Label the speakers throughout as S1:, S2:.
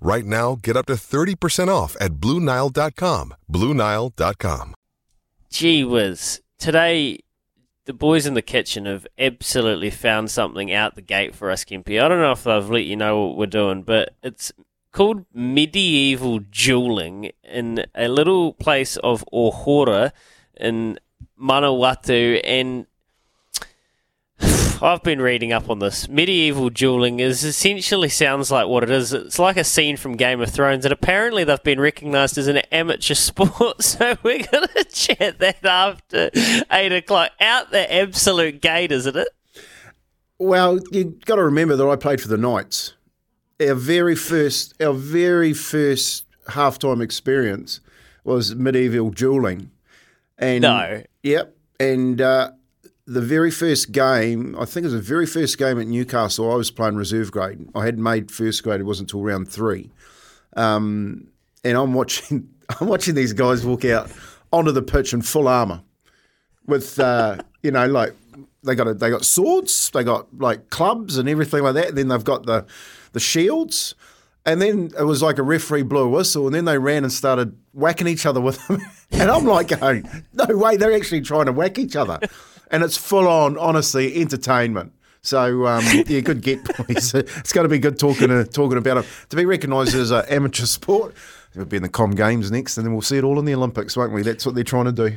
S1: Right now, get up to 30% off at BlueNile.com. BlueNile.com.
S2: Gee whiz. Today, the boys in the kitchen have absolutely found something out the gate for us, Kempy. I don't know if they've let you know what we're doing, but it's called medieval dueling in a little place of Ohura in Manawatu. And I've been reading up on this. Medieval dueling is essentially sounds like what it is. It's like a scene from Game of Thrones, and apparently they've been recognised as an amateur sport. So we're going to chat that after eight o'clock. Out the absolute gate, isn't it?
S3: Well, you've got to remember that I played for the Knights. Our very first, our very first halftime experience was medieval dueling. And
S2: No.
S3: Yep. And uh, the very first game, I think it was the very first game at Newcastle, I was playing reserve grade. I hadn't made first grade, it wasn't until round three. Um, and I'm watching I'm watching these guys walk out onto the pitch in full armour with uh, you know, like they got a, they got swords, they got like clubs and everything like that. And then they've got the the shields. And then it was like a referee blew a whistle, and then they ran and started whacking each other with them. and I'm like, going, no way, they're actually trying to whack each other. And it's full on, honestly, entertainment. So um, yeah, good get, boys. It's going to be good talking uh, talking about it. To be recognised as an amateur sport, it'll be in the Com Games next, and then we'll see it all in the Olympics, won't we? That's what they're trying to do.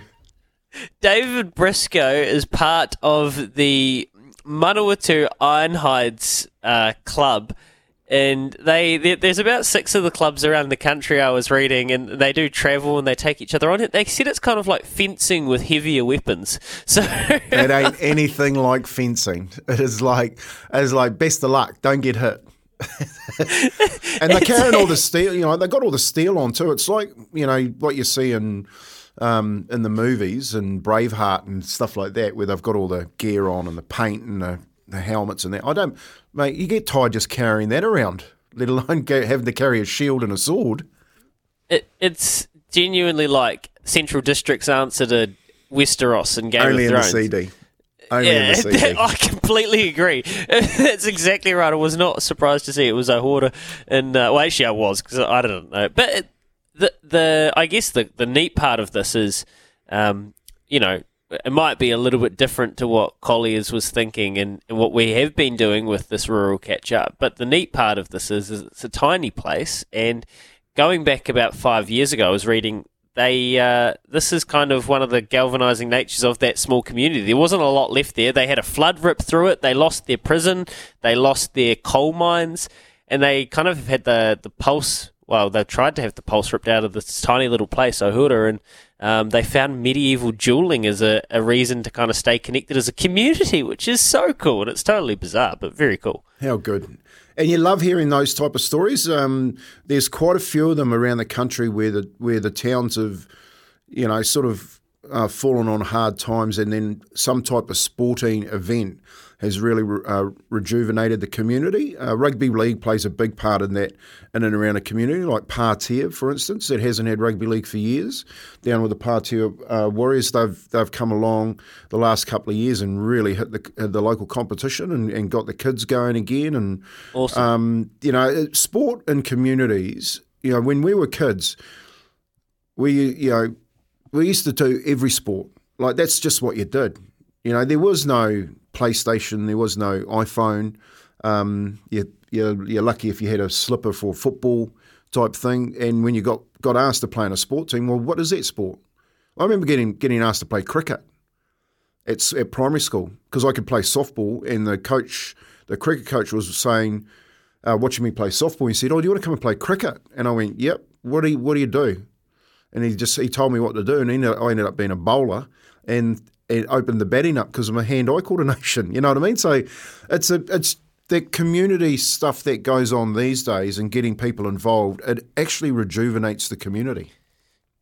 S2: David Briscoe is part of the Manawatu Ironhides uh, club. And they there- there's about six of the clubs around the country I was reading, and they do travel and they take each other on it. They said it's kind of like fencing with heavier weapons. So
S3: It ain't anything like fencing. It is like it is like best of luck. Don't get hit. and they're carrying all the steel. You know, they got all the steel on too. It's like you know what you see in um, in the movies and Braveheart and stuff like that, where they've got all the gear on and the paint and the, the helmets and that. I don't, mate. You get tired just carrying that around, let alone go, having to carry a shield and a sword.
S2: it, it's genuinely like Central District's answer to Westeros and Game
S3: Only
S2: of
S3: in the
S2: Thrones.
S3: CD. Only in the CD.
S2: I completely agree. That's exactly right. I was not surprised to see it was Ohura, and uh, well, actually, I was because I didn't know. But it, the the I guess the the neat part of this is, um, you know, it might be a little bit different to what Colliers was thinking and, and what we have been doing with this rural catch up. But the neat part of this is, is it's a tiny place, and going back about five years ago, I was reading they uh, this is kind of one of the galvanizing natures of that small community. There wasn't a lot left there. They had a flood rip through it. They lost their prison. They lost their coal mines, and they kind of had the the pulse. Well, they tried to have the pulse ripped out of this tiny little place, Ohura, and um, they found medieval dueling as a, a reason to kind of stay connected as a community, which is so cool. And it's totally bizarre, but very cool.
S3: How good. And you love hearing those type of stories. Um, there's quite a few of them around the country where the where the towns have, you know, sort of uh, fallen on hard times, and then some type of sporting event has really uh, rejuvenated the community. Uh, rugby league plays a big part in that, in and around a community, like Partia, for instance, that hasn't had rugby league for years. Down with the Partia uh, Warriors, they've they've come along the last couple of years and really hit the uh, the local competition and, and got the kids going again. And
S2: Awesome.
S3: um, you know, sport in communities. You know, when we were kids, we you know we used to do every sport. Like that's just what you did. You know, there was no PlayStation, there was no iPhone. Um, you, you're, you're lucky if you had a slipper for football type thing. And when you got, got asked to play in a sport team, well, what is that sport? I remember getting getting asked to play cricket. at, at primary school because I could play softball, and the coach, the cricket coach, was saying, uh, watching me play softball. He said, "Oh, do you want to come and play cricket?" And I went, "Yep." What do you, What do you do? And he just he told me what to do, and I ended up being a bowler, and it opened the batting up because of my hand-eye coordination. You know what I mean? So it's a it's the community stuff that goes on these days and getting people involved. It actually rejuvenates the community.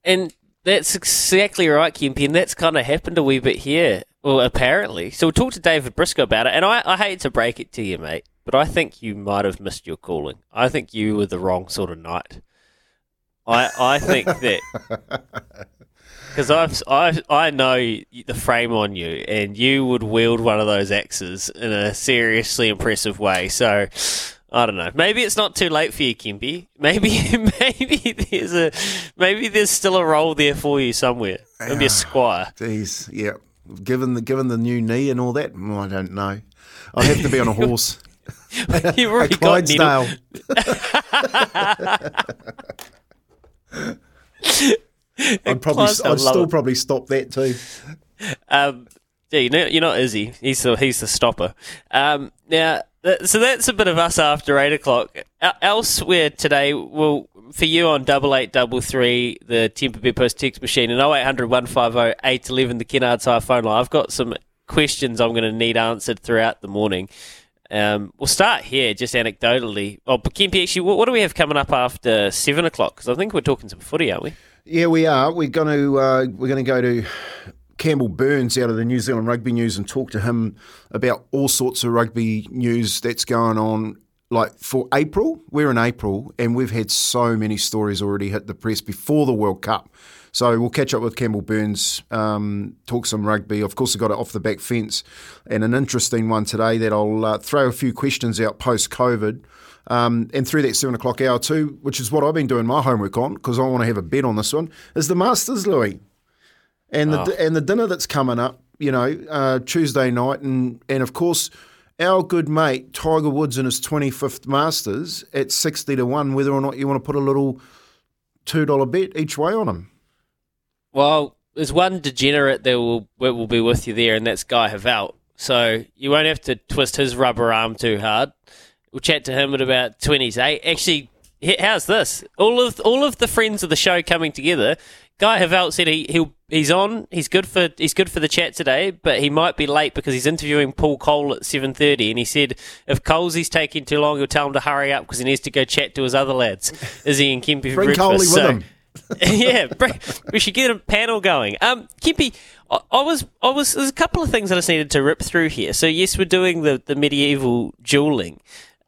S2: And that's exactly right, Kempy, and that's kind of happened a wee bit here. Well, apparently. So we'll talk to David Briscoe about it, and I, I hate to break it to you, mate, but I think you might have missed your calling. I think you were the wrong sort of knight. I I think that because I've I I know the frame on you, and you would wield one of those axes in a seriously impressive way. So. I don't know. Maybe it's not too late for you, Kimby. Maybe, maybe there's a, maybe there's still a role there for you somewhere. Maybe a squire.
S3: Jeez, yeah. Given the given the new knee and all that, mm, I don't know. I'd have to be on a horse.
S2: You've
S3: a
S2: already needle.
S3: Clydesdale. I'd probably, I'd still
S2: it.
S3: probably stop that too.
S2: Um, yeah, you know, you're not Izzy. He's the he's the stopper. Um, now, th- so that's a bit of us after eight o'clock. El- Elsewhere today, well, for you on double eight double three, the Temper Bed Post text machine, and 0800 150 811, the Kennards Hire phone line. I've got some questions I'm going to need answered throughout the morning. Um, we'll start here, just anecdotally. Oh, but Kempy, actually, what, what do we have coming up after seven o'clock? Because I think we're talking some footy, aren't we?
S3: Yeah, we are. We're going to uh, we're going to go to Campbell Burns out of the New Zealand Rugby News and talk to him about all sorts of rugby news that's going on. Like for April, we're in April, and we've had so many stories already hit the press before the World Cup. So we'll catch up with Campbell Burns, um, talk some rugby. Of course, I got it off the back fence, and an interesting one today that I'll uh, throw a few questions out post COVID. Um, and through that seven o'clock hour too, which is what I've been doing my homework on because I want to have a bet on this one, is the Masters, Louis, and the and the dinner that's coming up. You know, uh, Tuesday night, and and of course, our good mate Tiger Woods in his twenty fifth Masters at sixty to one. Whether or not you want to put a little two dollar bet each way on him.
S2: Well, there's one degenerate that will that will be with you there, and that's Guy Heveldt. So you won't have to twist his rubber arm too hard. We'll chat to him at about twenties eight. Actually, how's this? All of all of the friends of the show coming together. Guy Heveldt said he he'll, he's on. He's good for he's good for the chat today, but he might be late because he's interviewing Paul Cole at seven thirty. And he said if Colesy's taking too long, he'll tell him to hurry up because he needs to go chat to his other lads, Izzy and Kempy for
S3: Bring. Coley with
S2: So-
S3: him.
S2: yeah, we should get a panel going. Um, Kippy, I, I was, I was. There's a couple of things I just needed to rip through here. So yes, we're doing the the medieval dueling.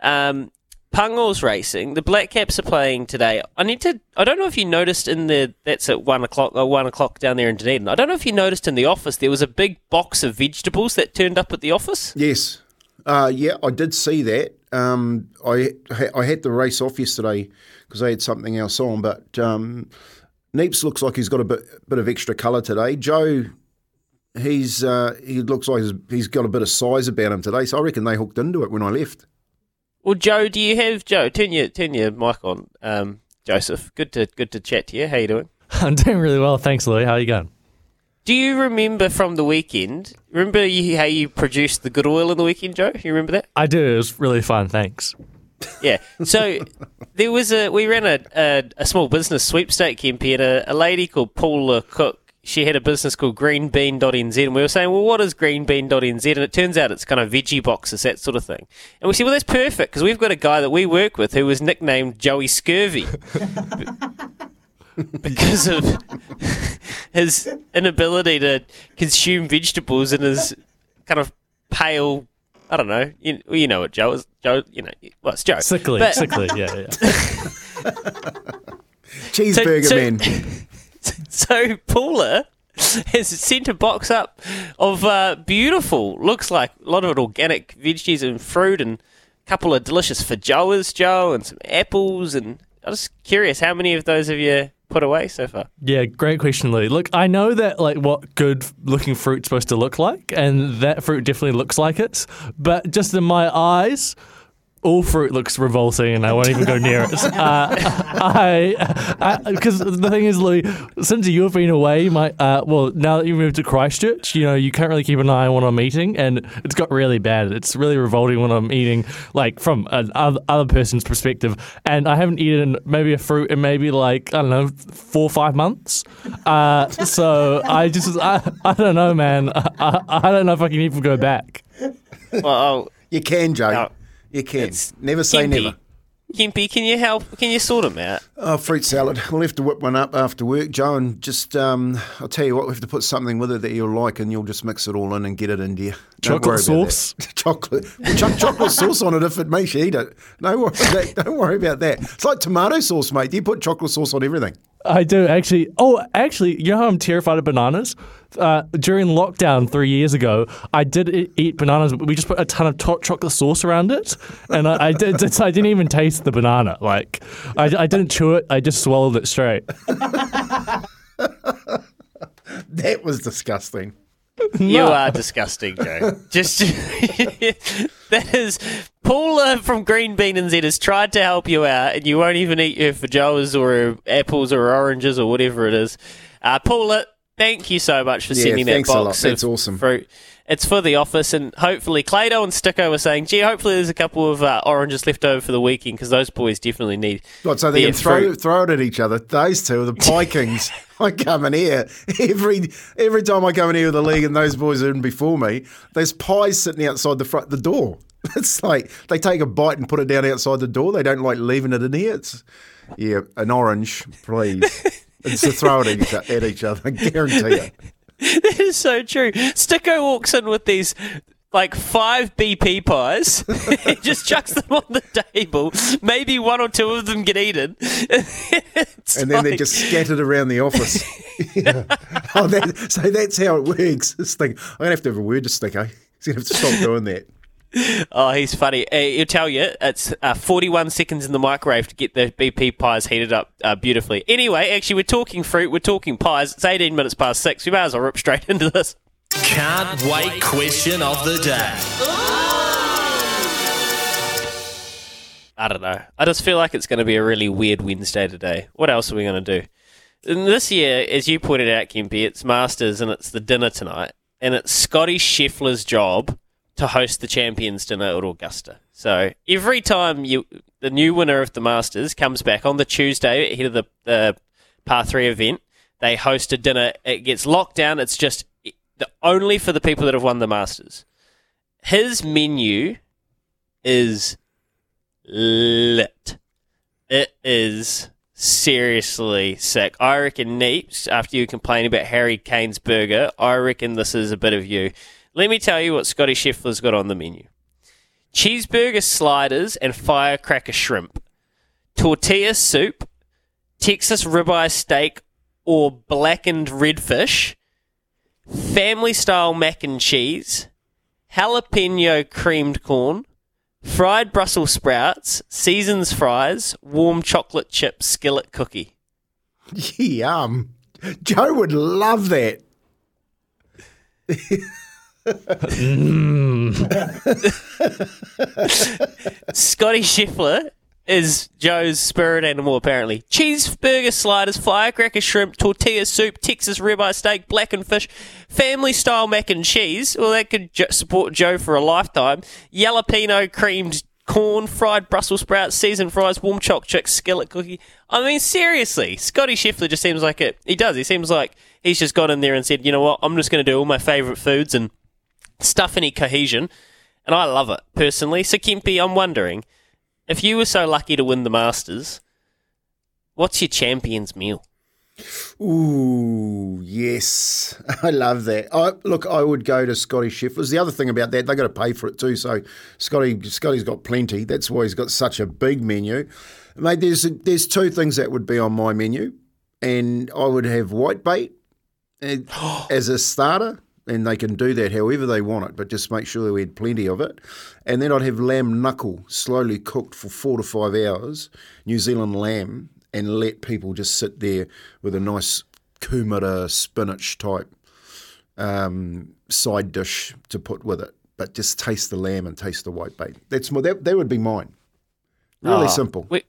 S2: Um, Pungall's racing. The Black Caps are playing today. I need to. I don't know if you noticed in the. That's at one o'clock. Or one o'clock down there in Dunedin. I don't know if you noticed in the office there was a big box of vegetables that turned up at the office.
S3: Yes. Uh, yeah, I did see that. Um, I I had the race off yesterday because I had something else on, but um, Neeps looks like he's got a bit bit of extra colour today. Joe, he's uh, he looks like he's got a bit of size about him today, so I reckon they hooked into it when I left.
S2: Well, Joe, do you have Joe? Turn your turn your mic on. Um, Joseph, good to good to chat to you. How you doing?
S4: I'm doing really well, thanks, Louis. How are you going?
S2: Do you remember from the weekend? Remember you, how you produced the good oil in the weekend, Joe? You remember that?
S4: I do. It was really fun. Thanks.
S2: Yeah. So there was a we ran a a, a small business sweepstake campaign. A, a lady called Paula Cook. She had a business called greenbean.nz, and we were saying, well, what is greenbean.nz? And it turns out it's kind of veggie boxes, that sort of thing. And we said, well, that's perfect because we've got a guy that we work with who was nicknamed Joey Scurvy because of his inability to consume vegetables and his kind of pale. I don't know. You, you know what Joe is. Joe, you know, well, it's Joe.
S4: Sickly,
S2: But-
S4: sickly. Yeah, yeah.
S3: Cheeseburger
S2: so-
S3: man.
S2: So Paula has sent a box up of uh, beautiful, looks like a lot of organic veggies and fruit and a couple of delicious feijoas, Joe, and some apples. And I was curious, how many of those have you put away so far?
S4: Yeah, great question, Louis. Look, I know that like what good looking fruit's supposed to look like, and that fruit definitely looks like it. But just in my eyes, all fruit looks revolting, and I won't even go near it. Uh, I because the thing is, Louis, since you've been away, my uh, well, now that you moved to Christchurch, you know you can't really keep an eye on what I'm eating, and it's got really bad. It's really revolting when I'm eating, like from an other, other person's perspective, and I haven't eaten maybe a fruit in maybe like I don't know four or five months. Uh, so I just I, I don't know, man. I, I don't know if I can even go back.
S2: Well,
S3: You can, Joe.
S2: No.
S3: You can.
S2: It's
S3: Never say
S2: Kempy.
S3: never.
S2: Kempy, can you help? Can you sort them out?
S3: Oh, fruit salad. We'll have to whip one up after work, Joe, and just, um, I'll tell you what, we have to put something with it that you'll like, and you'll just mix it all in and get it in there. Don't
S4: Chocolate
S3: worry about
S4: sauce?
S3: that. chocolate. We'll chuck chocolate sauce on it if it makes you eat it. No worry, that, don't worry about that. It's like tomato sauce, mate. You put chocolate sauce on everything.
S4: I do actually. Oh, actually, you know how I'm terrified of bananas? Uh, during lockdown three years ago, I did eat bananas, but we just put a ton of to- chocolate sauce around it, and I, I did. I didn't even taste the banana. Like, I, I didn't chew it. I just swallowed it straight.
S3: That was disgusting.
S2: You are disgusting, Joe. Just that is Paula from Green Bean and Z has tried to help you out, and you won't even eat your feijoas or apples or oranges or whatever it is. Uh, Paula, thank you so much for
S3: Yeah,
S2: sending that
S3: thanks a lot.
S2: box.
S3: That's
S2: of
S3: awesome.
S2: Fruit. It's for the office, and hopefully Clado and Sticko were saying, "Gee, hopefully there's a couple of uh, oranges left over for the weekend because those boys definitely need."
S3: What, so they can throw,
S2: fruit."
S3: throw it at each other. Those two are the Pie Kings. I come in here every every time I come in here with the league and those boys are in before me. There's pies sitting outside the front the door. It's like they take a bite and put it down outside the door. They don't like leaving it in here. It's yeah, an orange, please. it's to throw it at each, at each other. I guarantee it.
S2: That is so true. Sticko walks in with these like five BP pies. he just chucks them on the table. Maybe one or two of them get eaten. It's
S3: And then they're just scattered around the office. Yeah. oh, that, so that's how it works. This thing, I'm gonna have to have a word to Sticko. He's gonna have to stop doing that.
S2: Oh, he's funny. Uh, he'll tell you it's uh, 41 seconds in the microwave to get the BP pies heated up uh, beautifully. Anyway, actually, we're talking fruit, we're talking pies. It's 18 minutes past six. We might as well rip straight into this.
S5: Can't wait question of the day.
S2: I don't know. I just feel like it's going to be a really weird Wednesday today. What else are we going to do? And this year, as you pointed out, Kempy, it's Masters and it's the dinner tonight. And it's Scotty Scheffler's job to host the Champions dinner at Augusta. So every time you the new winner of the Masters comes back on the Tuesday ahead of the, the par three event, they host a dinner. It gets locked down. It's just the, only for the people that have won the Masters. His menu is lit. It is seriously sick. I reckon Neeps, after you complain about Harry Kane's burger, I reckon this is a bit of you. Let me tell you what Scotty Scheffler's got on the menu. Cheeseburger sliders and firecracker shrimp. Tortilla soup, Texas ribeye steak or blackened redfish, family style mac and cheese, jalapeno creamed corn, fried Brussels sprouts, seasons fries, warm chocolate chip skillet cookie.
S3: Yum. Joe would love that. Mm.
S2: Scotty Scheffler is Joe's spirit animal, apparently. Cheeseburger sliders, firecracker shrimp, tortilla soup, Texas ribeye steak, blackened fish, family style mac and cheese. Well, that could support Joe for a lifetime. Jalapeno creamed corn, fried Brussels sprouts, seasoned fries, warm choc chick, skillet cookie. I mean, seriously, Scotty Scheffler just seems like it. He does. He seems like he's just got in there and said, you know what, I'm just going to do all my favourite foods and stuff any cohesion. And I love it, personally. So, Kempy, I'm wondering if you were so lucky to win the Masters, what's your champion's meal?
S3: Ooh, yes. I love that. I, look, I would go to Scotty Scheffler's. The other thing about that, they got to pay for it too. So Scotty, Scotty's got plenty. That's why he's got such a big menu. Mate, there's there's two things that would be on my menu, and I would have white bait eh, as a starter, and they can do that however they want it, but just make sure we had plenty of it. And then I'd have lamb knuckle, slowly cooked for four to five hours, New Zealand lamb, and let people just sit there with a nice kumara spinach type um, side dish to put with it. but just taste the lamb and taste the white bait. That's my, that, that would be mine. Really
S2: Oh,
S3: simple.
S2: We,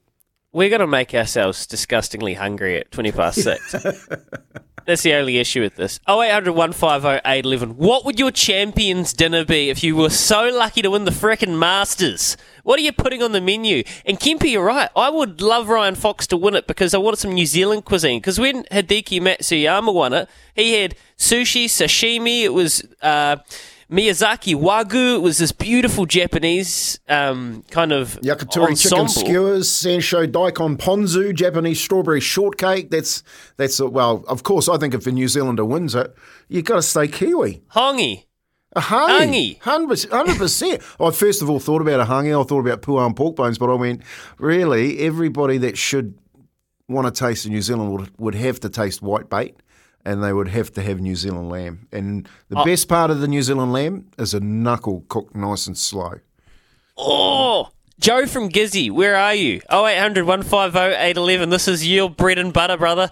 S2: we're going to make ourselves disgustingly hungry at 20 past six. That's the only issue with this. 0800 150 811. What would your champion's dinner be if you were so lucky to win the frickin' Masters? What are you putting on the menu? And Kempy, you're right. I would love Ryan Fox to win it because I wanted some New Zealand cuisine. Because when Hideki Matsuyama won it, he had sushi, sashimi, it was uh, Miyazaki Wagyu, was this beautiful Japanese um, kind of
S3: Yakitori chicken skewers, sansho daikon ponzu, Japanese strawberry shortcake. That's that's a, well, of course. I think if a New Zealander wins it, you've got to stay Kiwi.
S2: Hongi.
S3: A hangi,
S2: Hangi.
S3: hundred percent. I first of all thought about a hangi. I thought about puan pork bones, but I went really everybody that should want to taste in New Zealand would would have to taste white bait. And they would have to have New Zealand lamb. And the oh. best part of the New Zealand lamb is a knuckle cooked nice and slow.
S2: Oh, Joe from Gizzy, where are you? 0800 150 811. This is your bread and butter, brother.